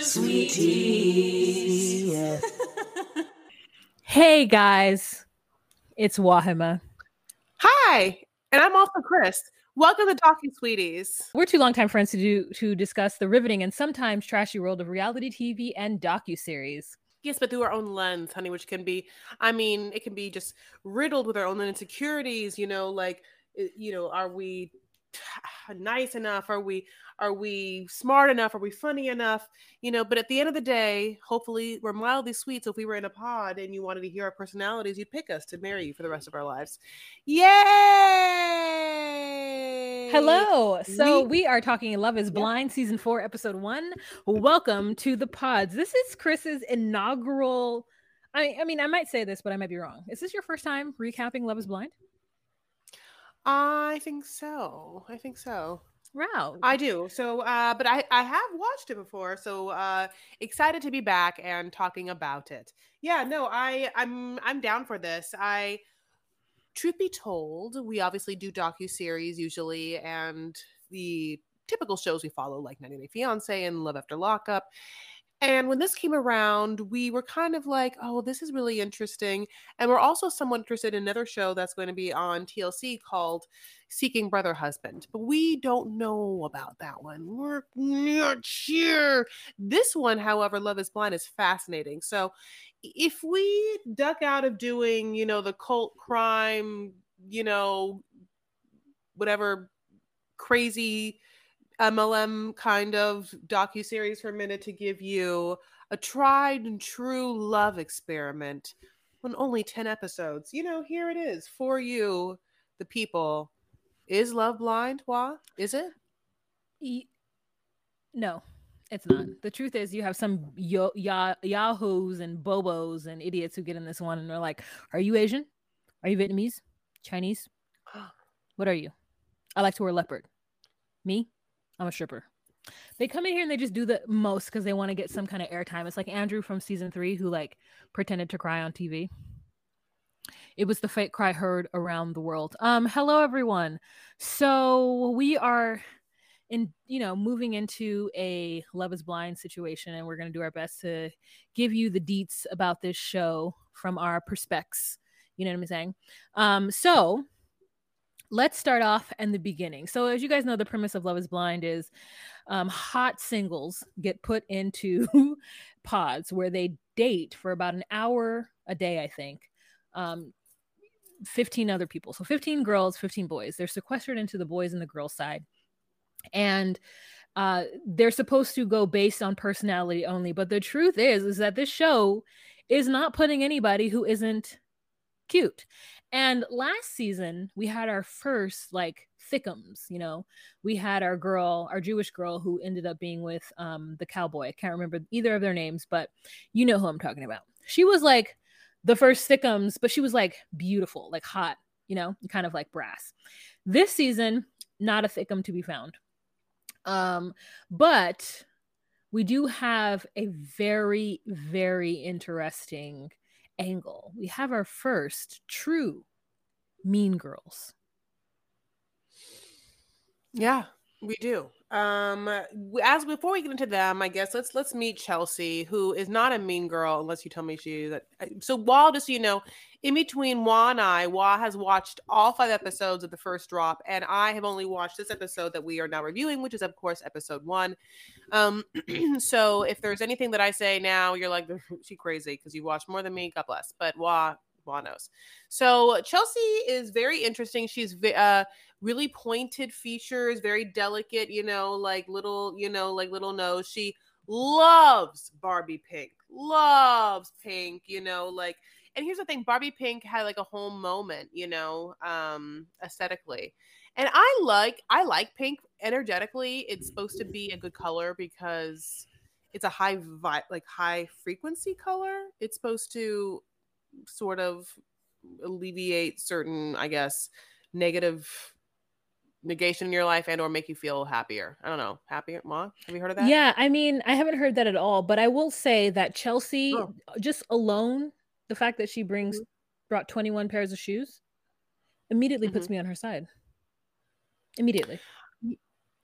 Sweetie. Hey guys, it's Wahima. Hi, and I'm also Chris. Welcome to Talking Sweeties. We're two longtime friends to do to discuss the riveting and sometimes trashy world of reality TV and docu series. Yes, but through our own lens, honey, which can be, I mean, it can be just riddled with our own insecurities. You know, like, Eh, you know, are we nice enough? Are we are we smart enough? Are we funny enough? You know, but at the end of the day, hopefully we're mildly sweet. So if we were in a pod and you wanted to hear our personalities, you'd pick us to marry you for the rest of our lives. Yay! Hello. So We- we are talking Love is Blind season 4 episode 1. Welcome to the pods. This is Chris's inaugural I I mean I might say this but I might be wrong. Is this your first time recapping Love is Blind? I think so. I think so. Wow. I do. So, uh, but I I have watched it before, so uh, excited to be back and talking about it. Yeah, no, I I'm I'm down for this. I, truth be told, we obviously do docu series usually, and the typical shows we follow, like 90 Day Fiance and Love After Lockup. And when this came around, we were kind of like, oh, this is really interesting. And we're also somewhat interested in another show that's going to be on TLC called Seeking Brother Husband. But we don't know about that one. We're not sure. This one, however, Love is Blind is fascinating. So if we duck out of doing, you know, the cult crime, you know, whatever crazy MLM kind of docu series for a minute to give you a tried and true love experiment on only 10 episodes. You know, here it is for you, the people. Is love blind? Wah? Is it? Y- no, it's not. The truth is, you have some yo- ya- yahoos and bobos and idiots who get in this one and they're like, "Are you Asian? Are you Vietnamese? Chinese? What are you?" I like to wear leopard. Me, I'm a stripper. They come in here and they just do the most because they want to get some kind of airtime. It's like Andrew from season three who like pretended to cry on TV. It was the fake cry heard around the world. Um, hello everyone. So we are in you know moving into a love is blind situation and we're going to do our best to give you the deets about this show from our perspectives you know what i'm saying um so let's start off in the beginning. So as you guys know the premise of love is blind is um, hot singles get put into pods where they date for about an hour a day i think um, 15 other people. So 15 girls 15 boys. They're sequestered into the boys and the girls side. And uh, they're supposed to go based on personality only. But the truth is, is that this show is not putting anybody who isn't cute. And last season, we had our first like thickums. You know, we had our girl, our Jewish girl, who ended up being with um, the cowboy. I can't remember either of their names, but you know who I'm talking about. She was like the first thickums, but she was like beautiful, like hot. You know, kind of like brass. This season, not a thickum to be found. Um, but we do have a very, very interesting angle. We have our first true mean girls. Yeah, we do. Um, as before we get into them, I guess let's let's meet Chelsea, who is not a mean girl unless you tell me she. That so. Wall, just so you know, in between Wah and I, Wah has watched all five episodes of the first drop, and I have only watched this episode that we are now reviewing, which is of course episode one. Um, so if there's anything that I say now, you're like she crazy because you watched more than me. God bless. But Wah, Wah knows. So Chelsea is very interesting. She's uh really pointed features, very delicate, you know, like little, you know, like little nose. She loves Barbie Pink, loves Pink, you know, like and here's the thing, Barbie Pink had like a whole moment, you know, um aesthetically. And I like I like pink energetically. It's supposed to be a good color because it's a high vi- like high frequency color. It's supposed to sort of alleviate certain, I guess, negative negation in your life and or make you feel happier. I don't know. Happier, Ma? Have you heard of that? Yeah, I mean, I haven't heard that at all, but I will say that Chelsea, Oh. just alone, the fact that she brings Mhm. brought 21 pairs of shoes immediately puts Mhm. me on her side. immediately.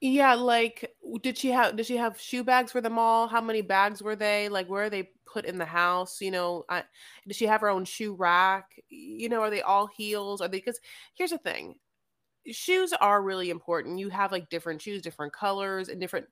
Yeah, like did she have did she have shoe bags for them all? How many bags were they? Like where are they put in the house? You know, I, does she have her own shoe rack? You know, are they all heels? Are they because here's the thing. Shoes are really important. You have like different shoes, different colors, and different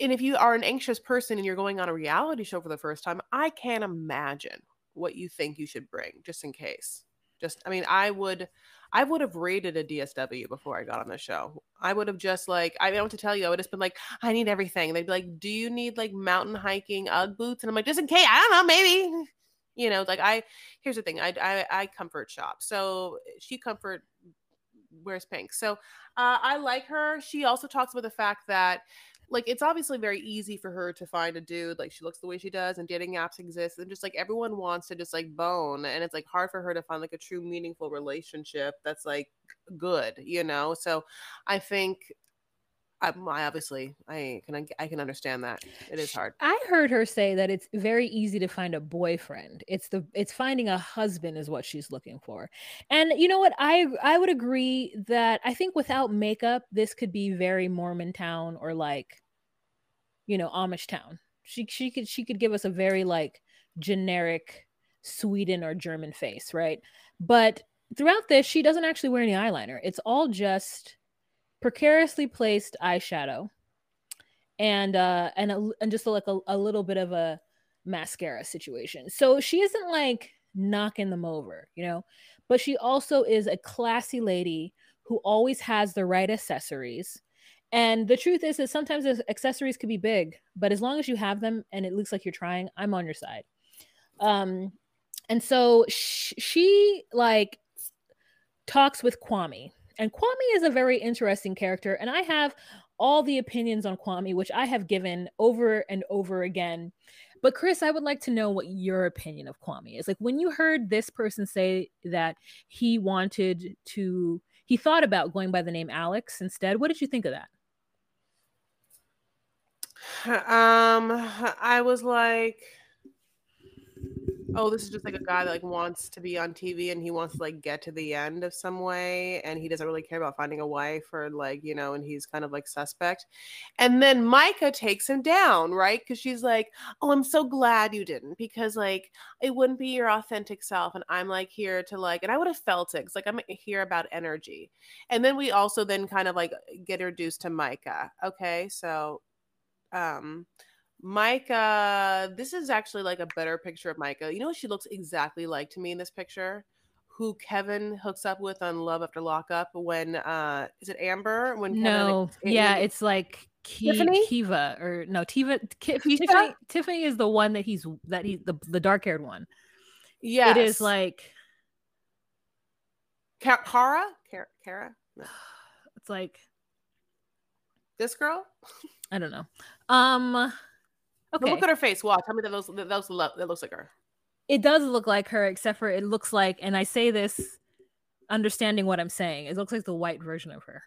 and if you are an anxious person and you're going on a reality show for the first time, I can't imagine what you think you should bring just in case. Just I mean, I would I would have rated a DSW before I got on the show. I would have just like, I don't know to tell you, I would have just been like, I need everything. They'd be like, Do you need like mountain hiking UGG boots? And I'm like, just in case, I don't know, maybe. You know, like I here's the thing, I I, I comfort shop. So she comfort wears pink. So uh, I like her. She also talks about the fact that like it's obviously very easy for her to find a dude like she looks the way she does and dating apps exist and just like everyone wants to just like bone and it's like hard for her to find like a true meaningful relationship that's like good you know? So i think I, I obviously I can I can understand that it is hard. I heard her say that it's very easy to find a boyfriend. It's the it's finding a husband is what she's looking for. And you know what? I I would agree that I think without makeup this could be very Mormon town or like you know Amish town. She she could she could give us a very like generic Sweden or German face, right? But throughout this she doesn't actually wear any eyeliner. It's all just precariously placed eyeshadow and uh and a, and just like a, a little bit of a mascara situation. So she isn't like knocking them over you know but she also is a classy lady who always has the right accessories. And the truth is that sometimes accessories could be big but as long as you have them and it looks like you're trying i'm on your side. Um and so sh- she like talks with kwame and Kwame is a very interesting character, and I have all the opinions on Kwame, which I have given over and over again. But Chris, I would like to know what your opinion of Kwame is. Like when you heard this person say that he wanted to, he thought about going by the name Alex instead. What did you think of that? Um, I was like, oh, this is just like a guy that like wants to be on TV and he wants to like get to the end of some way and he doesn't really care about finding a wife or like, you know, and he's kind of like suspect. And then Micah takes him down, right? Because she's like, Oh, I'm so glad you didn't because like it wouldn't be your authentic self. And I'm like here to like, and I would have felt it because like I'm here about energy. And then we also then kind of like get introduced to Micah. Okay. So, um, Micah, this is actually like a better picture of Micah. You know she looks exactly like to me in this picture? Who Kevin hooks up with on Love After Lockup when uh is it Amber? When Kevin, No, like, yeah, it's like Ki- Tiffany? Kiva or no Tiva Ki- Tiffany Tiffany is the one that he's that he the, the dark haired one. Yeah. It is like Kara? Kara? Kara? No. It's like this girl? I don't know. Um Okay. But look at her face. Wow. Tell me that looks that looks that looks like her. It does look like her, except for it looks like, and I say this understanding what I'm saying. It looks like the white version of her.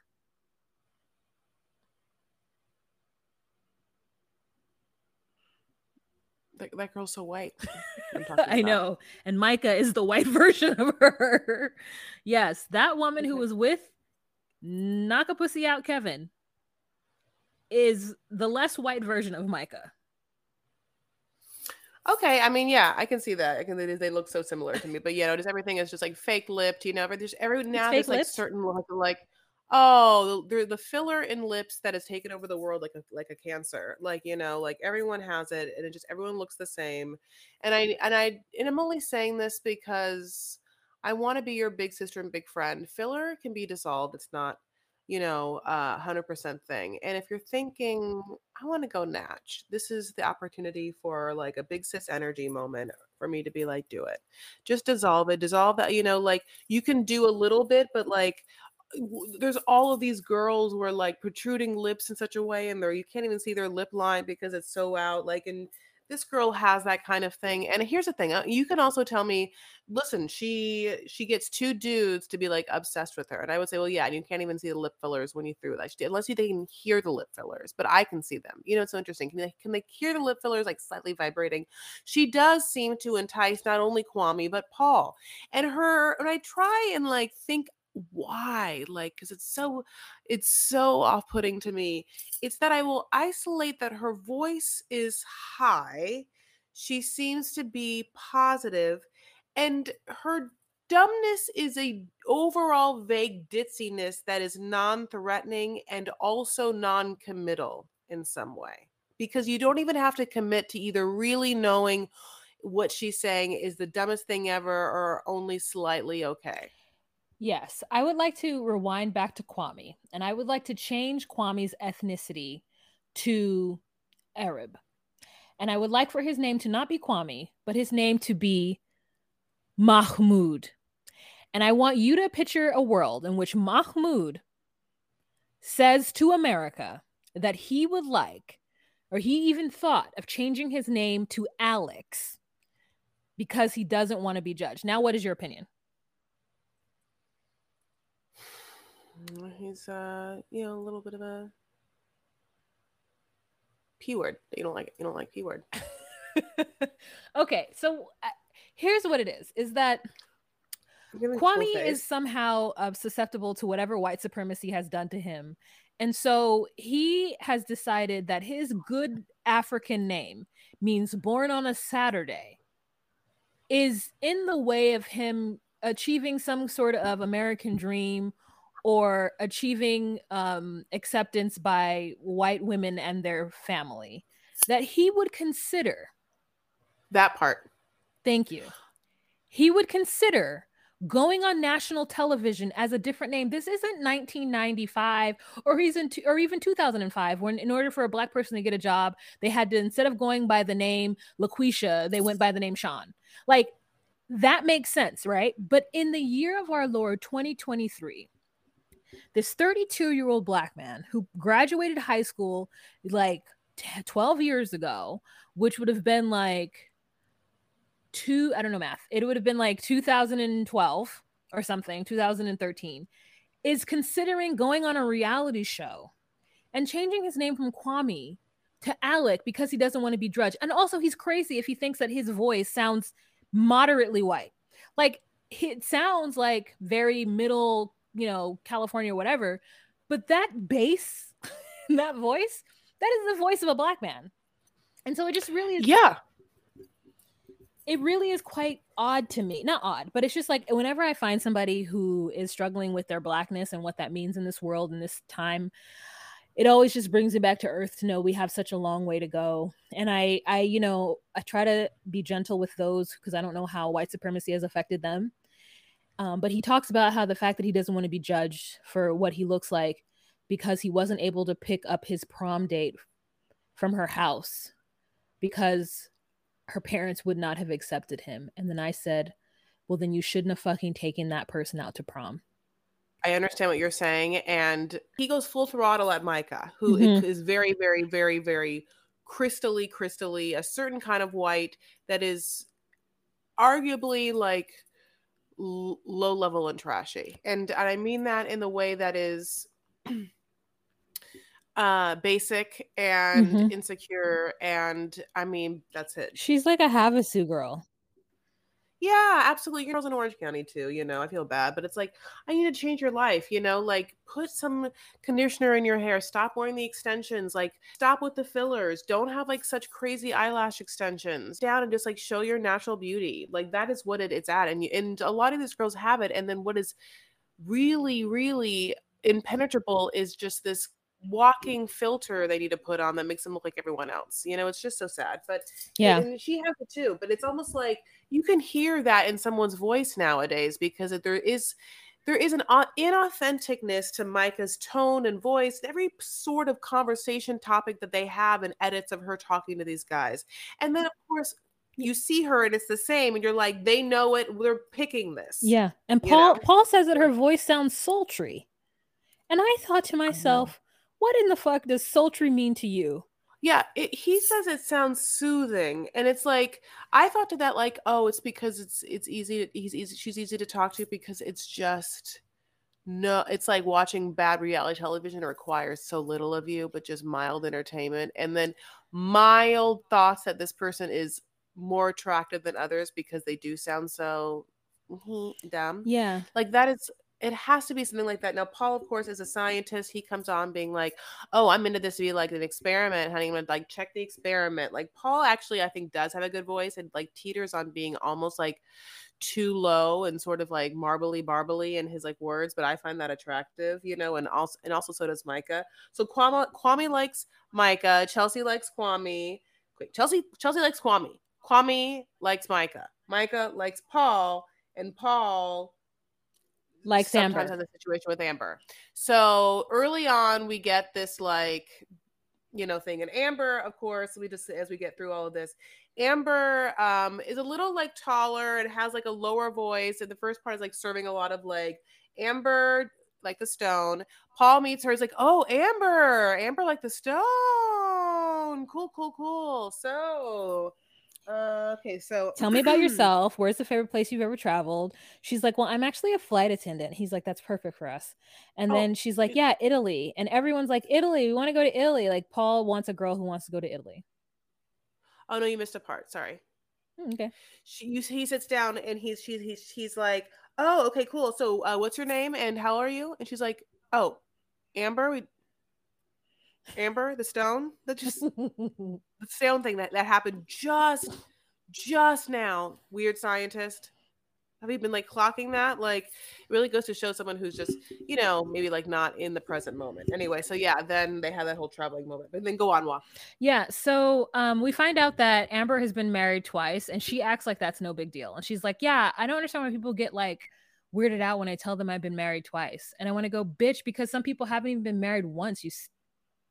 That, that girl's so white. I know. And Micah is the white version of her. yes, that woman who was with knock a pussy out Kevin is the less white version of Micah. Okay, I mean, yeah, I can see that. I can. They, look so similar to me, but you know, just everything is just like fake lipped. You know, there's every now there's like certain like, like oh, the, the filler in lips that has taken over the world like a like a cancer. Like you know, like everyone has it, and it just everyone looks the same. And I and I and I'm only saying this because I want to be your big sister and big friend. Filler can be dissolved. It's not you know, uh, 100% thing. And if you're thinking, I want to go natch, this is the opportunity for like a big sis energy moment for me to be like, do it. Just dissolve it. Dissolve that, you know, like you can do a little bit, but like, there's all of these girls who are like protruding lips in such a way and they're you can't even see their lip line because it's so out like and this girl has that kind of thing and here's the thing uh, you can also tell me listen she she gets two dudes to be like obsessed with her and i would say well yeah and you can't even see the lip fillers when you threw that she unless you they can hear the lip fillers but i can see them. You know it's so interesting can they, can they hear the lip fillers like slightly vibrating? She does seem to entice not only kwame but paul and her and i try and like think why like because it's so it's so off-putting to me. It's that i will isolate that her voice is high she seems to be positive and her dumbness is a overall vague ditziness that is non-threatening and also non-committal in some way because you don't even have to commit to either really knowing what she's saying is the dumbest thing ever or only slightly okay Yes, I would like to rewind back to Kwame, and I would like to change Kwame's ethnicity to Arab. And I would like for his name to not be Kwame, but his name to be Mahmoud. And I want you to picture a world in which Mahmoud says to America that he would like, or he even thought of changing his name to Alex because he doesn't want to be judged. Now, what is your opinion? Mm, he's uh, you know, a little bit of a p word. You don't like you don't like p word. okay, so uh, here's what it is: is that Kwame is somehow uh, susceptible to whatever white supremacy has done to him. And so he has decided that his good African name means born on a Saturday is in the way of him achieving some sort of American dream or achieving um, acceptance by white women and their family that he would consider that part. Thank you. He would consider going on national television as a different name. This isn't 1995 or even or even 2005 when in order for a black person to get a job, they had to instead of going by the name LaQuisha, they went by the name Sean. Like that makes sense, right? But in the year of our Lord 2023, this 32 year old black man who graduated high school like 12 years ago, which would have been like two, I don't know math, it would have been like 2012 or something, 2013, is considering going on a reality show and changing his name from Kwame to Alec because he doesn't want to be judged. And also, he's crazy if he thinks that his voice sounds moderately white. Like, it sounds like very middle you know, California or whatever. But that bass, that voice, that is the voice of a black man. And so it just really is. Yeah. It really is quite odd to me. Not odd, but it's just like whenever I find somebody who is struggling with their blackness and what that means in this world in this time, it always just brings me back to earth to know we have such a long way to go. And I I you know, I try to be gentle with those because I don't know how white supremacy has affected them. Um, but he talks about how the fact that he doesn't want to be judged for what he looks like because he wasn't able to pick up his prom date from her house because her parents would not have accepted him. And then I said, well, then you shouldn't have fucking taken that person out to prom. I understand what you're saying. And he goes full throttle at Micah, who mm-hmm. is very, very, very, very crystally, crystally, a certain kind of white that is arguably like l- low level and trashy. And, and I mean that in the way that is uh basic and mm-hmm. insecure and I mean that's it. She's like a Havasu girl. Yeah, absolutely. Your girl's in Orange County too, you know. I feel bad, but it's like I need to change your life, you know, like put some conditioner in your hair, stop wearing the extensions, like stop with the fillers. Don't have like such crazy eyelash extensions. Down and just like show your natural beauty. Like that is what it, it's at. And and a lot of these girls have it and then what is really really impenetrable is just this walking filter they need to put on that makes them look like everyone else. You know, it's just so sad. But yeah, she has it too. But it's almost like you can hear that in someone's voice nowadays because there is there is an inauthenticness to Micah's tone and voice, every sort of conversation topic that they have and edits of her talking to these guys. And then of course you see her and it's the same and you're like they know it they're picking this yeah and paul know? paul says that her voice sounds sultry and i thought to myself what in the fuck does sultry mean to you? Yeah, it, he says it sounds soothing, and it's like I thought to that like, oh, it's because it's it's easy. To, he's easy. She's easy to talk to because it's just no. It's like watching bad reality television requires so little of you, but just mild entertainment, and then mild thoughts that this person is more attractive than others because they do sound so mm-hmm, dumb. Yeah, like that is it has to be something like that. Now, Paul, of course, is a scientist. He comes on being like, "Oh, I'm into this to be like an experiment, honey. I'm like check the experiment." Like Paul, actually, I think does have a good voice and like teeters on being almost like too low and sort of like marbly barbly in his like words, but I find that attractive, you know, and also and also so does Micah. So Kwame Kwame likes Micah, Chelsea likes Kwame. Wait, Chelsea Chelsea likes Kwame. Kwame likes Micah. Micah likes Paul, and Paul like Amber. has a situation with Amber. So early on, we get this like you know thing, and Amber, of course, we just as we get through all of this, Amber um, is a little like taller and has like a lower voice, and the first part is like serving a lot of like Amber like the stone. Paul meets her. He's like, "Oh, Amber, Amber like the stone. Cool, cool, cool." So uh, okay, so tell me about yourself. Where's the favorite place you've ever traveled? She's like, Well, I'm actually a flight attendant. He's like, That's perfect for us. And oh, then she's like, Yeah, Italy. And everyone's like, Italy, we want to go to Italy. Like, Paul wants a girl who wants to go to Italy. Oh, no, you missed a part. Sorry. Hmm, okay. She, you, he sits down and he's, she's, he's, he's like, Oh, okay, cool. So, uh, what's your name and how are you? And she's like, Oh, Amber, we, Amber, the stone that just the stone thing that that happened just just now. Weird scientist. Have you been like clocking that? Like, it really goes to show someone who's just, you know, maybe like not in the present moment. Anyway, so yeah, then they have that whole traveling moment. But then go on, walk. Yeah. So um, we find out that Amber has been married twice, and she acts like that's no big deal. And she's like, "Yeah, I don't understand why people get like weirded out when I tell them I've been married twice." And I want to go, bitch, because some people haven't even been married once. You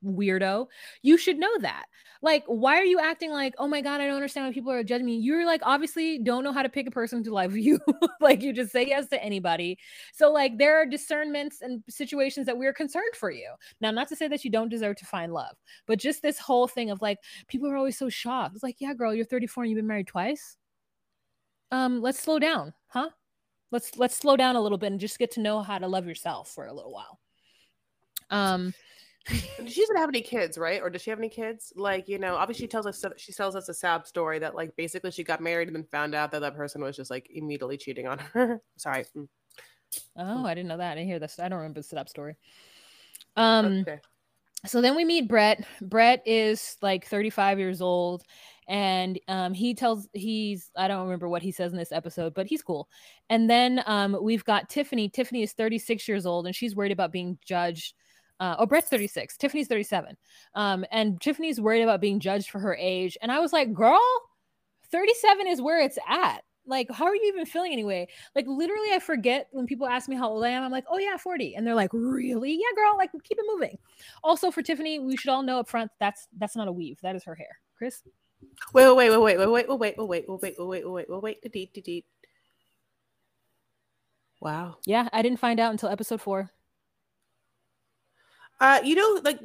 weirdo. You should know that. Like, why are you acting like, oh my God, I don't understand why people are judging me? You're like, obviously don't know how to pick a person to live you. like, you just say yes to anybody. So, like, there are discernments and situations that we're concerned for you. Now, not to say that you don't deserve to find love, but just this whole thing of like, people are always so shocked. It's like, yeah, girl, you're 34 and you've been married twice. Um, let's slow down, huh? Let's let's slow down a little bit and just get to know how to love yourself for a little while. Um, she doesn't have any kids, right? Or does she have any kids? Like, you know, obviously she tells us she tells us a sad story that like basically she got married and then found out that that person was just like immediately cheating on her. Sorry. Mm. Oh, I didn't know that. I didn't hear this. I don't remember the sad story. Um okay. so then we meet Brett. Brett is like 35 years old and um, he tells he's i don't remember what he says in this episode but he's cool and then um, we've got tiffany tiffany is 36 years old and she's worried about being judged uh, oh, Brett's 36, Tiffany's 37. Um, and Tiffany's worried about being judged for her age. And I was like, girl, 37 is where it's at. Like, how are you even feeling anyway? Like, literally, I forget when people ask me how old I am. I'm like, oh, yeah, 40. And they're like, really? Yeah, girl, like, keep it moving. Also, for Tiffany, we should all know up front that's that's not a weave. That is her hair. Chris? Wait, wait, wait, wait, wait, wait, wait, wait, wait, wait, wait, wait, wait, wait, wait, wait, wait, wait, wait. Wow. Yeah, I didn't find out until episode four. Uh, you know, like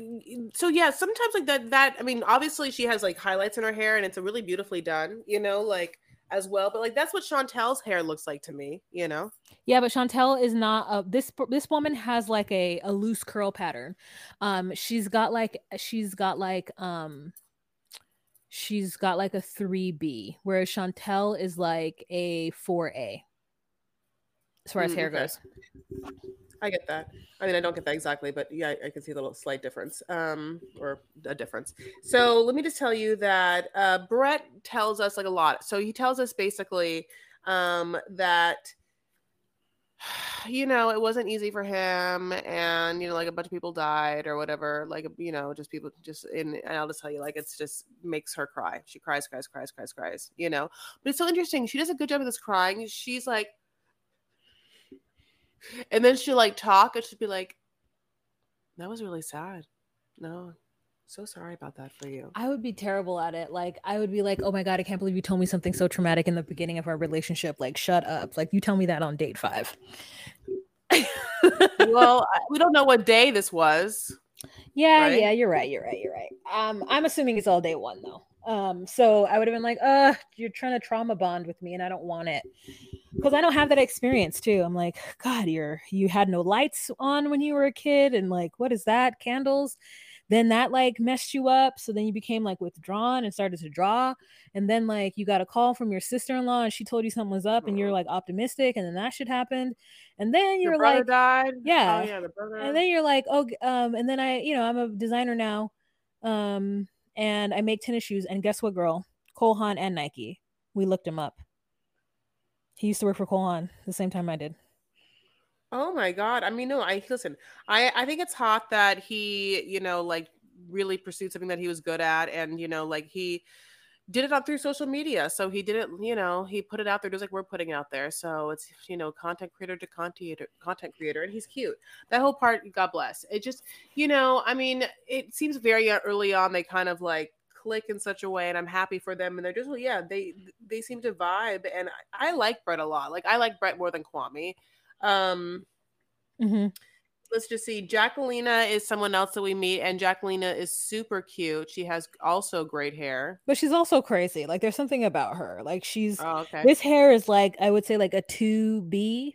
so yeah, sometimes like that that I mean, obviously she has like highlights in her hair and it's a really beautifully done, you know, like as well. But like that's what Chantel's hair looks like to me, you know. Yeah, but Chantel is not a this this woman has like a a loose curl pattern. Um she's got like she's got like um she's got like a 3B, whereas Chantel is like a 4A as far as mm, hair okay. goes. I get that. I mean, I don't get that exactly, but yeah, I, I can see a little slight difference, um, or a difference. So let me just tell you that uh, Brett tells us like a lot. So he tells us basically um, that you know it wasn't easy for him, and you know like a bunch of people died or whatever. Like you know, just people just in. And I'll just tell you, like it's just makes her cry. She cries, cries, cries, cries, cries. You know, but it's so interesting. She does a good job of this crying. She's like and then she'll like talk and she'll be like, that was really sad. No, so sorry about that for you. I would be terrible at it. Like, I would be like, oh my God, I can't believe you told me something so traumatic in the beginning of our relationship. Like, shut up. Like, you tell me that on date five. well, we don't know what day this was. Yeah, right? yeah, you're right. You're right. You're right. Um, I'm assuming it's all day one though. Um, so I would have been like, uh, you're trying to trauma bond with me and I don't want it. Because I don't have that experience too. I'm like, God, you're you had no lights on when you were a kid, and like, what is that? Candles. then that like messed you up so then you became like withdrawn and started to draw and then like you got a call from your sister-in-law and she told you something was up and you're mm-hmm. like optimistic and then that shit happened and then you're like died yeah oh, yeah the brother. and then you're like oh um and then i you know i'm a designer now um and i make tennis shoes and guess what girl Cole Haan and Nike we looked him up he used to work for Cole Haan the same time I did. Oh my god. I mean, no, I listen, I I think it's hot that he, you know, like really pursued something that he was good at and, you know, like he did it on through social media. So he did it, you know, he put it out there just like we're putting out there. So it's, you know, content creator to content content creator and he's cute. That whole part, God bless. It just, you know, I mean, it seems very early on they kind of like click in such a way and I'm happy for them and they're just yeah they they seem to vibe and I, I like Brett a lot like I like Brett more than Kwame um mm-hmm. let's just see Jackelina is someone else that we meet and Jackelina is super cute she has also great hair but she's also crazy like there's something about her like she's oh, okay. this hair is like I would say like a 2B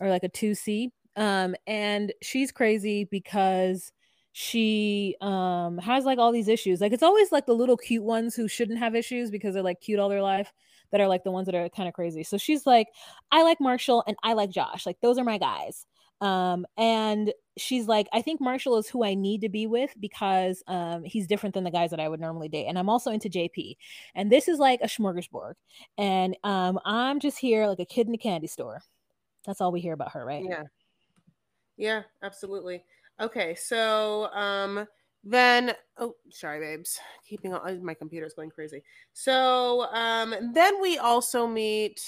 or like a 2C um and she's crazy because she um has like all these issues like it's always like the little cute ones who shouldn't have issues because they're like cute all their life that are like the ones that are kind of crazy. So she's like i like marshall and i like josh like those are my guys. Um and she's like i think marshall is who i need to be with because um he's different than the guys that i would normally date and i'm also into jp and this is like a smorgasbord and um i'm just here like a kid in a candy store. That's all we hear about her right? Yeah. Yeah absolutely Okay, so um then oh sorry babes keeping on my computer's going crazy. So um then we also meet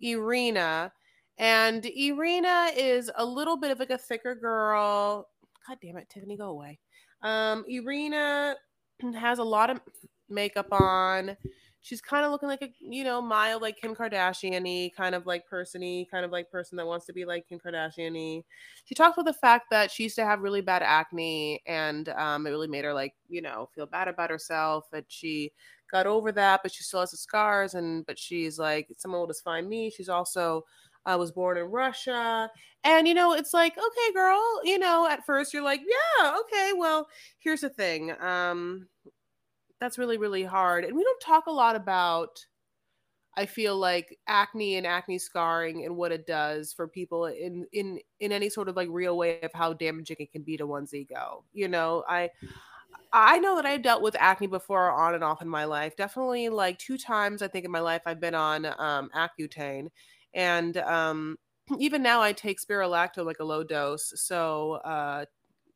irina and irina is a little bit of like a thicker girl. God damn it tiffany go away. Um irina has a lot of makeup on she's kind of looking like a you know mild like Kim Kardashian-y kind of like persony, kind of like person that wants to be like Kim Kardashian-y. She talks about the fact that she used to have really bad acne and um, it really made her like you know feel bad about herself. That she got over that, but she still has the scars. And but she's like someone will just find me. She's also I uh, was born in Russia. And, you know, it's like, okay, girl, you know, at first you're like, yeah, okay, well, here's the thing. Um, that's really really hard. And we don't talk a lot about i feel like acne and acne scarring and what it does for people in in in any sort of like real way of how damaging it can be to one's ego you know? I i know that i've dealt with acne before on and off in my life. Definitely like two times i think in my life i've been on um accutane. And um even now i take spironolactone like a low dose. So uh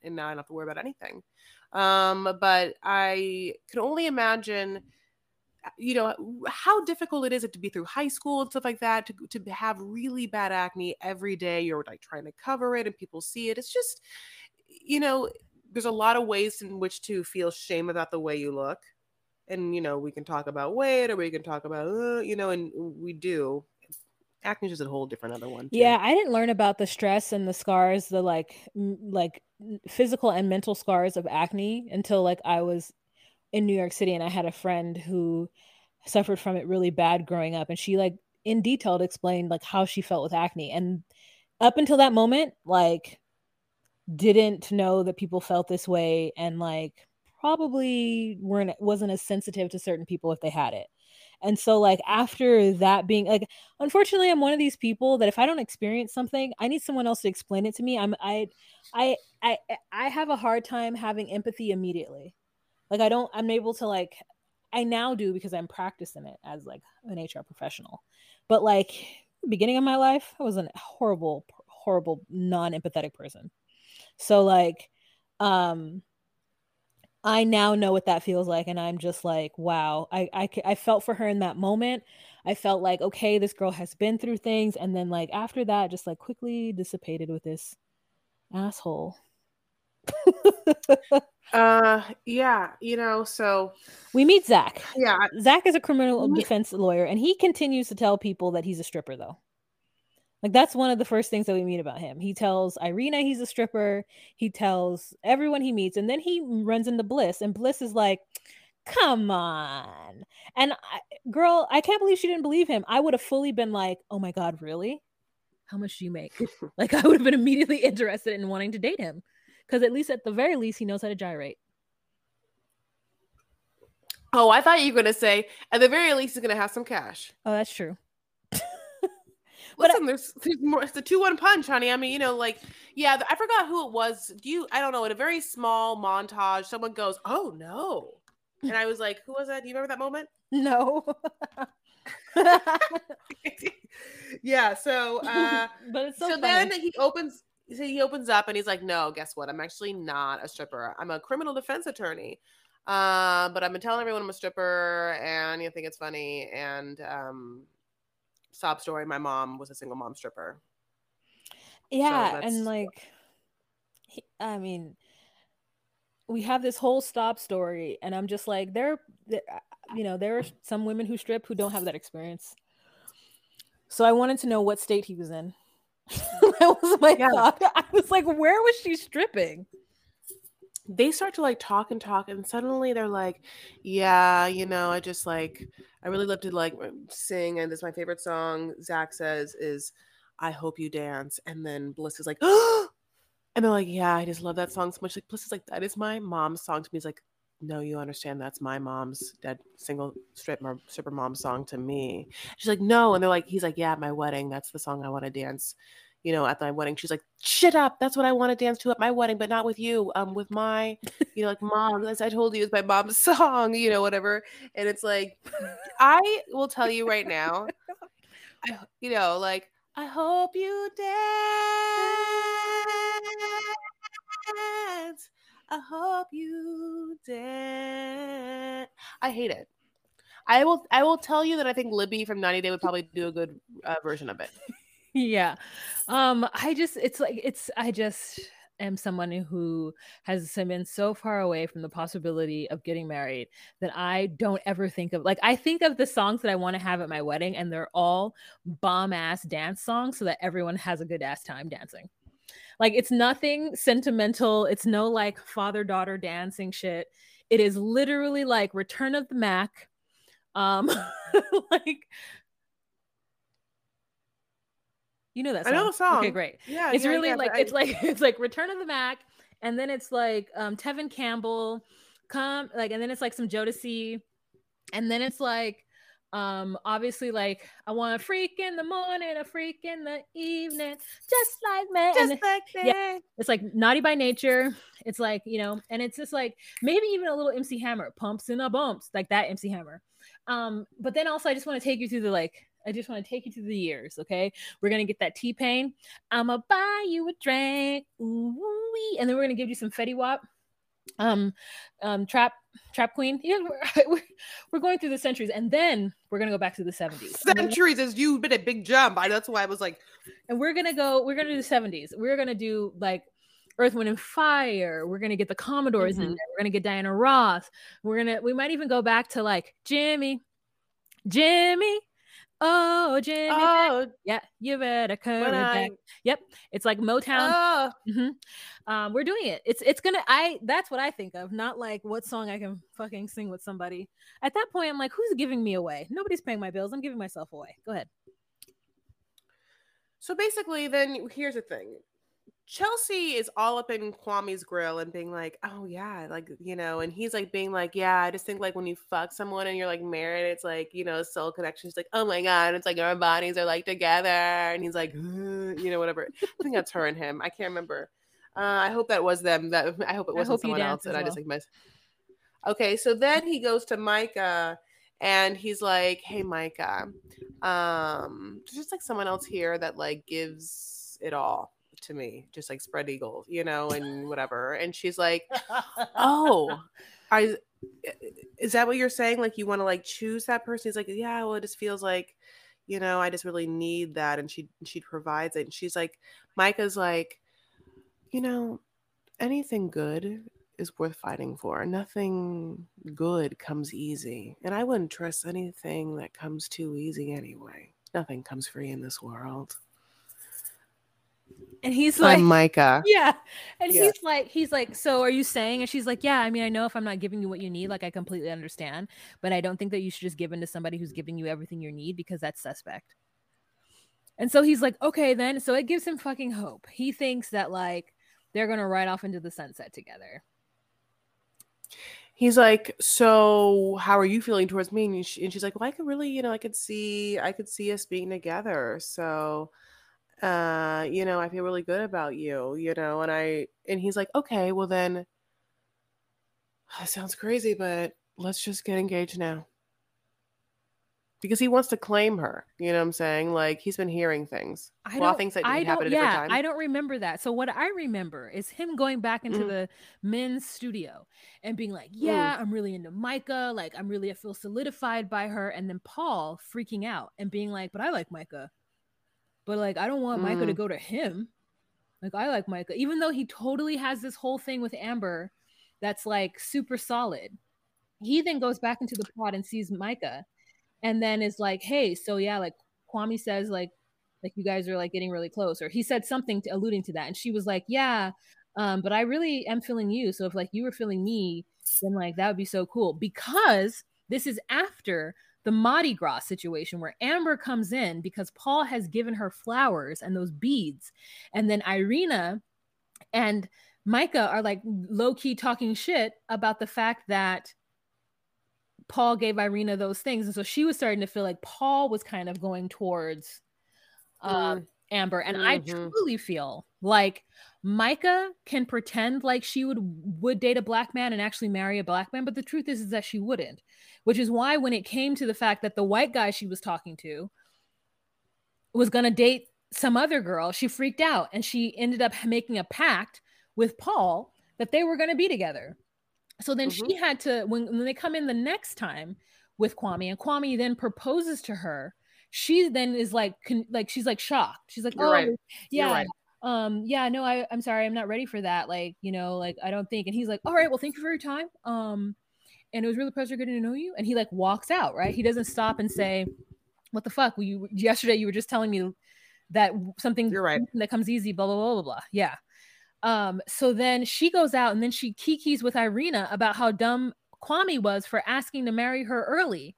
and now i don't have to worry about anything um, but I can only imagine you know how difficult it is to be through high school and stuff like that to, to have really bad acne every day. You're like trying to cover it and people see it. It's just you know there's a lot of ways in which to feel shame about the way you look. And you know we can talk about weight or we can talk about uh, you know and we do. Acne is a whole different other one too. yeah i didn't learn about the stress and the scars the like like physical and mental scars of acne until like i was in new york city and i had a friend who suffered from it really bad growing up. And she like in detail explained like how she felt with acne. And up until that moment like didn't know that people felt this way and like probably weren't wasn't as sensitive to certain people if they had it and so like after that being like unfortunately I'm one of these people that if I don't experience something, I need someone else to explain it to me. I'm I I I I have a hard time having empathy immediately. Like I don't I'm able to like I now do because I'm practicing it as like an HR professional. But like beginning of my life, I was a horrible horrible non-empathetic person. So like um I now know what that feels like. And I'm just like, wow, I, I, I felt for her in that moment. I felt like, okay, this girl has been through things. And then, like, after that, just like quickly dissipated with this asshole. uh, yeah, you know, so we meet Zach. Yeah. Zach is a criminal defense lawyer, and he continues to tell people that he's a stripper, though. Like that's one of the first things that we meet about him. He tells Irina he's a stripper. He tells everyone he meets, and then he runs into Bliss, and Bliss is like, "Come on!" And I, girl, I can't believe she didn't believe him. I would have fully been like, "Oh my god, really? How much do you make?" like I would have been immediately interested in wanting to date him, because at least at the very least he knows how to gyrate. Oh, I thought you were gonna say at the very least he's gonna have some cash. Oh, that's true. Listen, I, there's, there's more. It's a two-one punch, honey. I mean, you know, like, yeah, I forgot who it was. Do you? I don't know. In a very small montage, someone goes, "Oh no," and I was like, "Who was that? Do you remember that moment?" No. yeah. So, uh, but it's so, so then he opens. So he opens up and he's like, "No, guess what? I'm actually not a stripper. I'm a criminal defense attorney." Uh, but I've been telling everyone I'm a stripper, and you think it's funny. And um, sob story: my mom was a single mom stripper. Yeah, so and like, I mean, we have this whole stop story, and I'm just like, there, uh, you know, there are some women who strip who don't have that experience. So I wanted to know what state he was in. that was my yeah. thought. I was like, where was she stripping? They start to like talk and talk and suddenly they're like yeah you know i just like i really love to like sing and this is my favorite song zach says is i hope you dance and then bliss is like oh and they're like yeah i just love that song so much like bliss is like that is my mom's song to me he's like no you understand that's my mom's dead single strip stripper mom song to me she's like no and they're like he's like yeah my wedding that's the song i want to dance you know, at my wedding. She's like, shut up. That's what I want to dance to at my wedding, but not with you. Um, with my, you know, like mom, as I told you, is my mom's song, you know, whatever. And it's like, I will tell you right now, I, you know, like, I hope you dance. I hope you dance. I hate it. I will. I will tell you that I think Libby from 90 Day would probably do a good uh, version of it yeah. Um, I just it's like it's I just am someone who has been so far away from the possibility of getting married that I don't ever think of like I think of the songs that I want to have at my wedding and they're all bomb ass dance songs so that everyone has a good ass time dancing. Like it's nothing sentimental, it's no like father daughter dancing shit. It is literally like Return of the Mack um like You know that song. I know the song. Okay, great. Yeah, it's yeah, really yeah, like it's like it's like Return of the Mack, and then it's like um Tevin Campbell, come like, and then it's like some Jodeci, and then it's like um obviously like I want a freak in the morning, a freak in the evening, just like me. Just and, like that. Yeah, it's like naughty by nature. It's like you know, and it's just like maybe even a little MC Hammer, pumps in the bumps, like that MC Hammer. Um, but then also I just want to take you through the like I just want to take you to the years, okay? We're gonna get that T Pain. I'ma buy you a drink, ooh and then we're gonna give you some Fetty Wap, um, um, Trap Trap Queen. Yeah, we're, we're going through the centuries, and then we're gonna go back to the seventies. Centuries is you've been a big jump. I, that's why I was like, and we're gonna go. We're gonna do the seventies. We're gonna do like Earth, Wind, and Fire. We're gonna get the Commodores mm-hmm. in there. We're gonna get Diana Ross. We're gonna. We might even go back to like Jimmy, Jimmy, Oh, Jimmy. Oh, yeah, you better come back. Yep, it's like Motown. Oh. Mm-hmm. Um, we're doing it. It's it's gonna. I that's what I think of. Not like what song I can fucking sing with somebody. At that point, I'm like, who's giving me away? Nobody's paying my bills. I'm giving myself away. Go ahead. So basically, then here's the thing: Chelsea is all up in Kwame's grill and being like, oh yeah, like you know, and he's like being like, yeah, I just think like when you fuck someone and you're like married, it's like you know, soul connection. She's like, oh my god, it's like our bodies are like together, and he's like, you know, whatever. I think that's her and him. I can't remember. Uh, I hope that was them. That I hope it wasn't hope someone else, and well. I just like miss. Okay, so then he goes to Micah and he's like, "Hey, Micah, um, there's just like someone else here that like gives it all." To me, just like spread eagle, you know, and whatever. And she's like, "Oh, I eh, eh, is that what you're saying? Like you want to like choose that person?" He's like, "Yeah, well, it just feels like, you know, I just really need that." And she she provides it. And she's like, Micah's like, you know, anything good is worth fighting for. Nothing good comes easy. And I wouldn't trust anything that comes too easy anyway. Nothing comes free in this world. And he's like, I'm Micah. Yeah. And yeah. he's like, he's like, so are you saying? And she's like, yeah, I mean, I know if I'm not giving you what you need, like I completely understand, but I don't think that you should just give in to somebody who's giving you everything you need because that's suspect. And so he's like, okay, then. So it gives him fucking hope. He thinks that like they're gonna ride off into the sunset together. he's like, "So, how are you feeling towards me?" And, she, and, she's like, "Well, I could really, you know, I could see, I could see us being together. So, uh, you know, I feel really good about you, you know." And I, and he's like, "Okay, well then, that sounds crazy, but let's just get engaged now." because he wants to claim her. You know what I'm saying? Like he's been hearing things. I well, things that I happen at yeah, I don't remember that. So what I remember is him going back into mm. the men's studio and being like, "Yeah, mm. I'm really into Micah. Like I'm really I feel solidified by her." And then Paul freaking out and being like, "But I like Micah. But like I don't want mm. Micah to mm. go to him. Like I like Micah, even though he totally has this whole thing with Amber that's like super solid." He then goes back into the pod and sees Micah and then is like, hey, so yeah, like Kwame says, like, like you guys are like getting really close, or he said something to, alluding to that, and she was like, yeah, um, but I really am feeling you. So if like you were feeling me, then like that would be so cool because this is after the Mardi Gras situation where Amber comes in because Paul has given her flowers and those beads, and then Irina and Micah are like low key talking shit about the fact that Paul gave Irina those things. And so she was starting to feel like Paul was kind of going towards um, mm. Amber. And mm-hmm. I truly feel like Micah can pretend like she would would date a black man and actually marry a black man, but the truth is, is that she wouldn't. Which is why when it came to the fact that the white guy she was talking to was gonna date some other girl, she freaked out and she ended up making a pact with Paul that they were gonna be together. So then mm-hmm. she had to when, when they come in the next time with Kwame and Kwame then proposes to her. She then is like con- like she's like shocked. She's like, You're "Oh, right. yeah." Right. Um yeah, no, I I'm sorry. I'm not ready for that. Like, you know, like I don't think. And he's like, "All right, well, thank you for your time." Um and it was really pleasure getting to know you. And he like walks out, right? He doesn't stop and say, "What the fuck? well, you yesterday you were just telling me that something You're right. that comes easy, blah blah blah blah blah." Yeah. Um, so then she goes out and then she kikis with Irina about how dumb Kwame was for asking to marry her early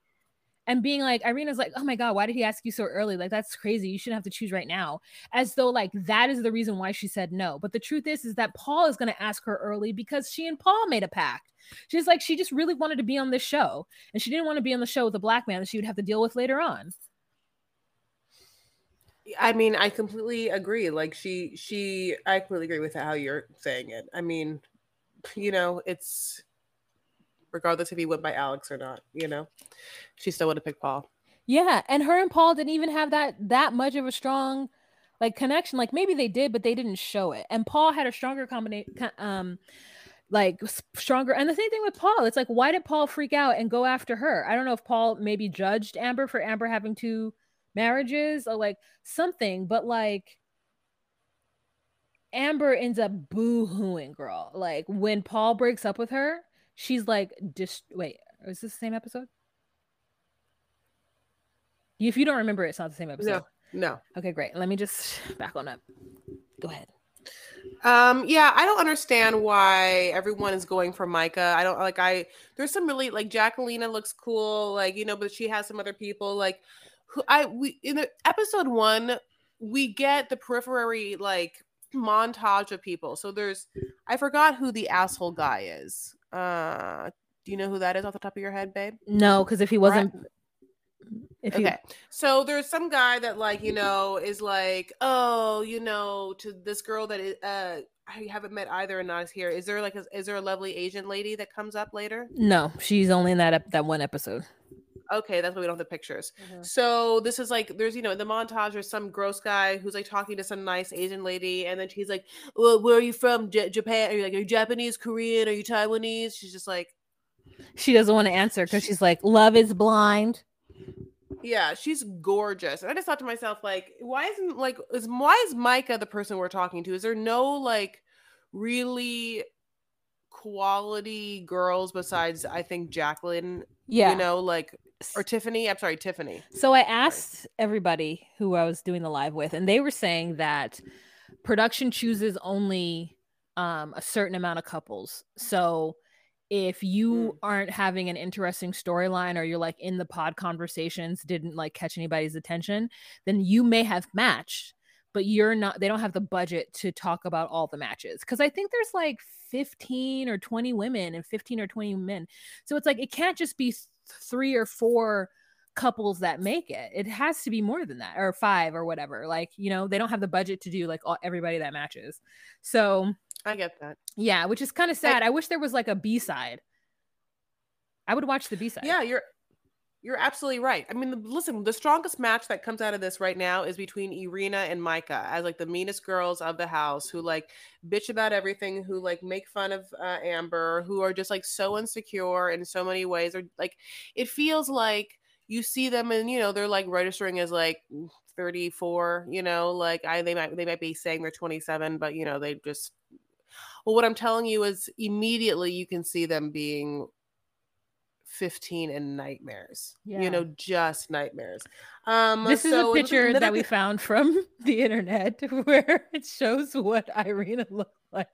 and being like, Irina's like, oh my God, why did he ask you so early? Like, that's crazy. You shouldn't have to choose right now. As though, like, that is the reason why she said no. But the truth is, is that Paul is going to ask her early because she and Paul made a pact. She's like, she just really wanted to be on this show. And she didn't want to be on the show with a black man that she would have to deal with later on. I mean, I completely agree. Like she, she, I completely agree with how you're saying it. I mean, you know, it's regardless if he went by Alex or not. You know, she still would have picked Paul. Yeah, and her and Paul didn't even have that that much of a strong like connection. Like maybe they did, but they didn't show it. And Paul had a stronger combination. Um, like stronger. And the same thing with Paul. It's like, why did Paul freak out and go after her? I don't know if Paul maybe judged Amber for Amber having to marriages or like something, but like Amber ends up boo-hooing girl. Like when Paul breaks up with her, she's like dis wait, is this the same episode? If you don't remember, it's not the same episode. No, no. Okay, great. Let me just back on up. Go ahead. Um, yeah, I don't understand why everyone is going for Micah. I don't like I there's some really like Jackelina looks cool, like you know, but she has some other people like who I we in the episode one we get the periphery like montage of people. So there's I forgot who the asshole guy is. Uh do you know who that is off the top of your head, babe? No, because if he wasn't if okay. You... So there's some guy that like, you know, is like, oh, you know, to this girl that is uh I haven't met either and not here. Is there like a, is there a lovely Asian lady that comes up later? No, she's only in that ep- that one episode okay, that's why we don't have the pictures. Mm-hmm. So this is like there's you know in the montage there's some gross guy who's like talking to some nice Asian lady, and then she's like, "Well, where are you from? J- Japan? Are you like are you Japanese, Korean? Are you Taiwanese?" She's just like, she doesn't want to answer because she's like, "Love is blind." Yeah, she's gorgeous. And I just thought to myself, like, why isn't like is why is Micah the person we're talking to? Is there no like really quality girls besides I think Jacqueline? Yeah, you know, like or Tiffany. I'm sorry, Tiffany. So I asked everybody who I was doing the live with, and they were saying that production chooses only um, a certain amount of couples. So if you mm. aren't having an interesting storyline or you're like in the pod conversations didn't like catch anybody's attention, then you may have matched, but you're not they don't have the budget to talk about all the matches because i think there's like 15 or 20 women and 15 or 20 men. So it's like it can't just be three or four couples that make it. It has to be more than that or five or whatever like you know they don't have the budget to do like all, everybody that matches. So i get that. Yeah which is kind of sad. I, I wish there was like a b-side. I would watch the b-side. Yeah you're you're absolutely right. I mean, listen, the strongest match that comes out of this right now is between Irina and Micah as like the meanest girls of the house who like bitch about everything, who like make fun of uh, Amber, who are just like so insecure in so many ways. Or like, it feels like you see them and you know they're like registering as like 34. You know, like I they might they might be saying they're 27, but you know they just. Well, what I'm telling you is immediately you can see them being 15 and nightmares. Yeah. You know, just nightmares. Um This is so a picture that we found from the internet where it shows what Irina looks like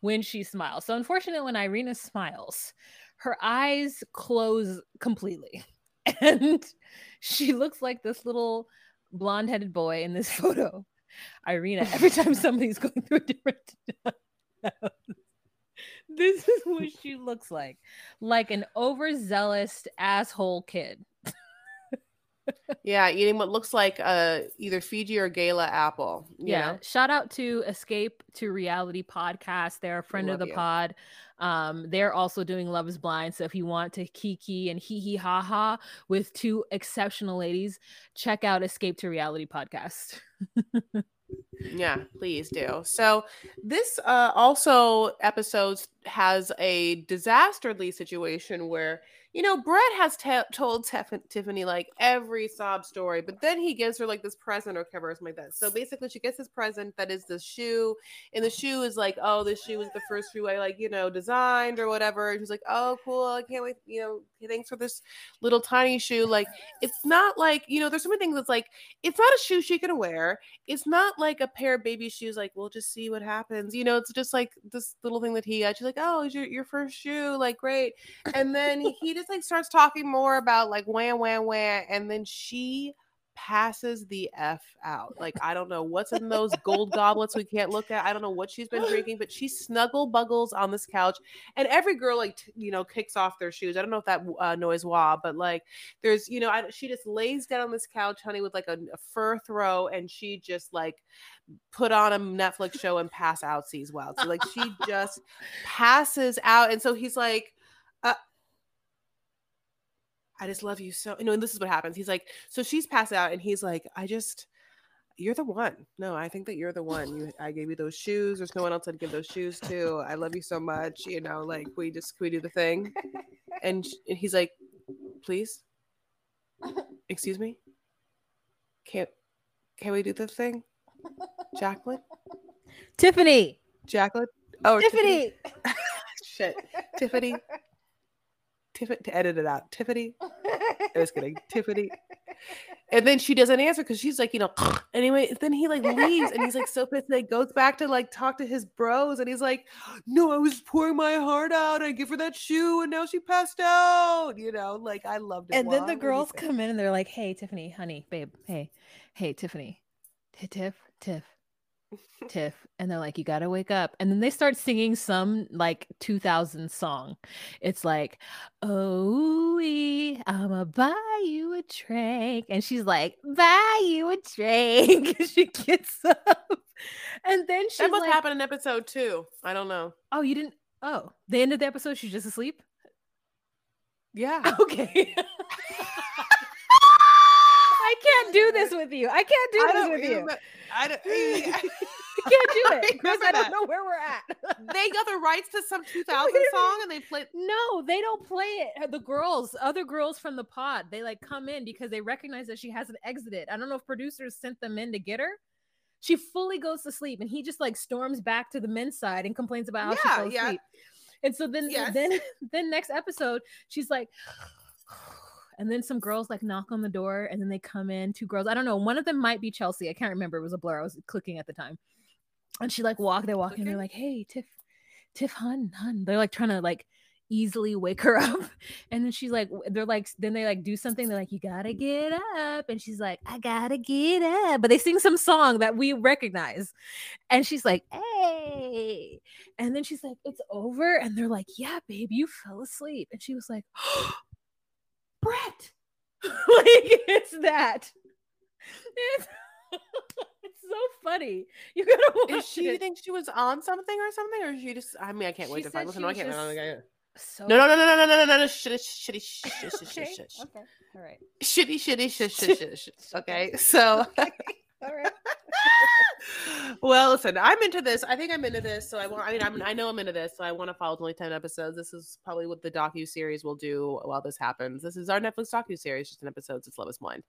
when she smiles. So unfortunately when Irina smiles, her eyes close completely. And she looks like this little blonde-headed boy in this photo. Irina every time somebody's going through a different this is what she looks like like an overzealous asshole kid yeah eating what looks like uh either fiji or gala apple yeah know? shout out to escape to reality podcast they're a friend of the you. pod um they're also doing love is blind so if you want to kiki and hee hee ha ha with two exceptional ladies check out escape to reality podcast yeah please do so this uh also episodes has a disasterly situation where you know, Brett has t- told Tiffany like every sob story, but then he gives her like this present or whatever, something like that. So basically, she gets this present that is the shoe, and the shoe is like, oh, this shoe was the first shoe I like, you know, designed or whatever. And she's like, oh, cool, I can't wait, you know, thanks for this little tiny shoe. Like, it's not like, you know, there's so many things that's like, it's not a shoe she can wear. It's not like a pair of baby shoes, like, we'll just see what happens. You know, it's just like this little thing that he got. She's like, oh, it's your, your first shoe, like, great. And then he just like starts talking more about like wham wham wham, and then she passes the f out. Like I don't know what's in those gold goblets we can't look at. I don't know what she's been drinking, but she snuggle buggles on this couch, and every girl like t- you know kicks off their shoes. I don't know if that uh, noise wah, but like there's you know I, she just lays down on this couch, honey, with like a, a fur throw, and she just like put on a Netflix show and pass out sees wild. So like she just passes out, and so he's like I just love you so. You know, and this is what happens. He's like, so she's passed out, and he's like, I just, you're the one. No, I think that you're the one. You, I gave you those shoes. There's no one else I'd give those shoes to. I love you so much. You know, like we just we do the thing, and, and he's like, please, excuse me, can't can we do the thing, Jacqueline? Tiffany. Jacqueline. Oh, Tiffany. Tiffany. Shit, Tiffany. Tiffany to edit it out. Tiffany. I was kidding. Tiffany. And then she doesn't answer because she's like, you know, anyway. Then he like leaves and he's like so pissed. And he goes back to like talk to his bros and he's like, no, I was pouring my heart out. I give her that shoe and now she passed out. You know, like I loved it. And then the girls come in and they're like, hey, Tiffany, honey, babe, hey, hey, Tiffany, Tiff, Tiff, Tiff. And they're like, you got to wake up. And then they start singing some like 2000 song. It's like, oh, I'm going to buy you a drink. And she's like, buy you a drink. she gets up. And then she That must like, happen in episode two. I don't know. Oh, you didn't? Oh, the end of the episode, she's just asleep? Yeah. Okay. I can't do this with you. I can't do this with you. I don't. I can't do it because I, I don't know where we're at. they got the rights to some 2000 song and they play. No, they don't play it. The girls, other girls from the pod, they like come in because they recognize that she hasn't exited. I don't know if producers sent them in to get her. She fully goes to sleep and he just like storms back to the men's side and complains about how yeah, she fell yeah. asleep. And so then, yes. then, then next episode, she's like, and then some girls like knock on the door and then they come in two girls i don't know one of them might be chelsea i can't remember it was a blur i was clicking at the time and she like walk they walk okay. in they're like hey tiff tiff hun hun they're like trying to like easily wake her up. And then she's like, they're like, then they like do something. They're like, you gotta get up. And she's like, I gotta get up. But they sing some song that we recognize. And she's like, hey. And then she's like, it's over. And they're like, yeah, babe, you fell asleep. And she was like, oh Brett. like, it's that. It's so funny. You gotta watch Is she it. think she was on something or something, or is she just? I mean, I can't She wait to find. Listen, no, I can't. No, no, no, no, So no, no, no, no, no, no, no, no, no, shitty, shitty, shitty, shitty, shitty, Okay. All right. shitty, shitty, shitty, shitty, shitty. Okay, so. All right. Well, listen, I'm into this. I think I'm into this. So I want. I mean, I'm, I know I'm into this. So I want to follow only ten episodes. This is probably what the docu series will do while this happens. This is our Netflix docu series, just an episodes. It's Love Is Blind.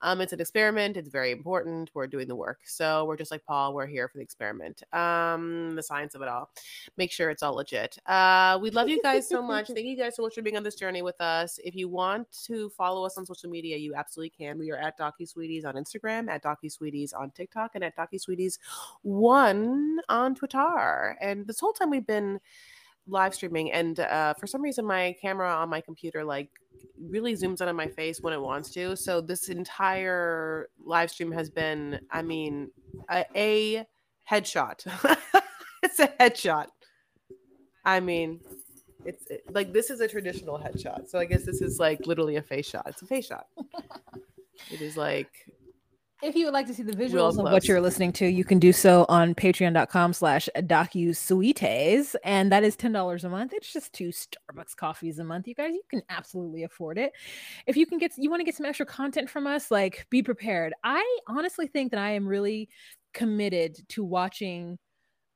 Um, it's an experiment. It's very important. We're doing the work. So we're just like Paul. We're here for the experiment. Um, the science of it all. Make sure it's all legit. Uh, we love you guys so much. Thank you guys so much for being on this journey with us. If you want to follow us on social media, you absolutely can. We are at Docu Sweeties on Instagram, at Docu Sweeties on TikTok, and at Docu Sweeties one on Twitter. And this whole time we've been live streaming, and uh, for some reason my camera on my computer like really zooms out on my face when it wants to. So this entire live stream has been, I mean, a, a headshot. it's a headshot. I mean, it's it- like this is a traditional headshot. So I guess this is like literally a face shot. It's a face shot. it is like If you would like to see the visuals of what you're listening to, you can do so on patreon.com slash docusweeties. And that is $10 a month. It's just two Starbucks coffees a month. You guys, you can absolutely afford it. If you can get, you want to get some extra content from us, like be prepared. I honestly think that I am really committed to watching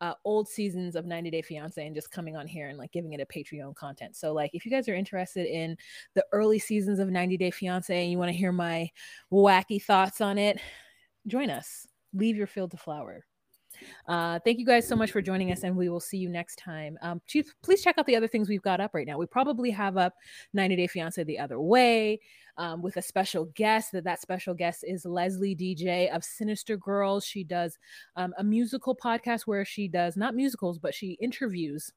uh, old seasons of 90 Day Fiance and just coming on here and like giving it a Patreon content. So, like, if you guys are interested in the early seasons of 90 Day Fiance and you want to hear my wacky thoughts on it, join us. Leave your field to flower. Uh, thank you guys so much for joining us, and we will see you next time. Um, chief, please check out the other things we've got up right now. We probably have up 90 Day Fiance the other way um, with a special guest. That that special guest is Leslie DJ of Sinister Girls. She does um, a musical podcast where she does not musicals, but she interviews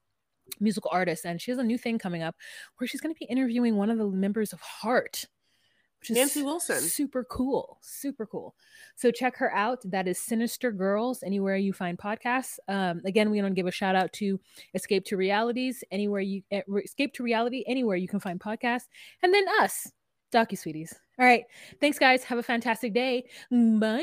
musical artists, and she has a new thing coming up where she's going to be interviewing one of the members of Heart. Which is Nancy Wilson. Super cool. Super cool. So check her out. That is Sinister Girls, anywhere you find podcasts. Um, again, we want to give a shout out to Escape to Realities, anywhere you eh, Escape to Reality, anywhere you can find podcasts, and then us, Docu Sweeties. All right. Thanks, guys. Have a fantastic day. Bye.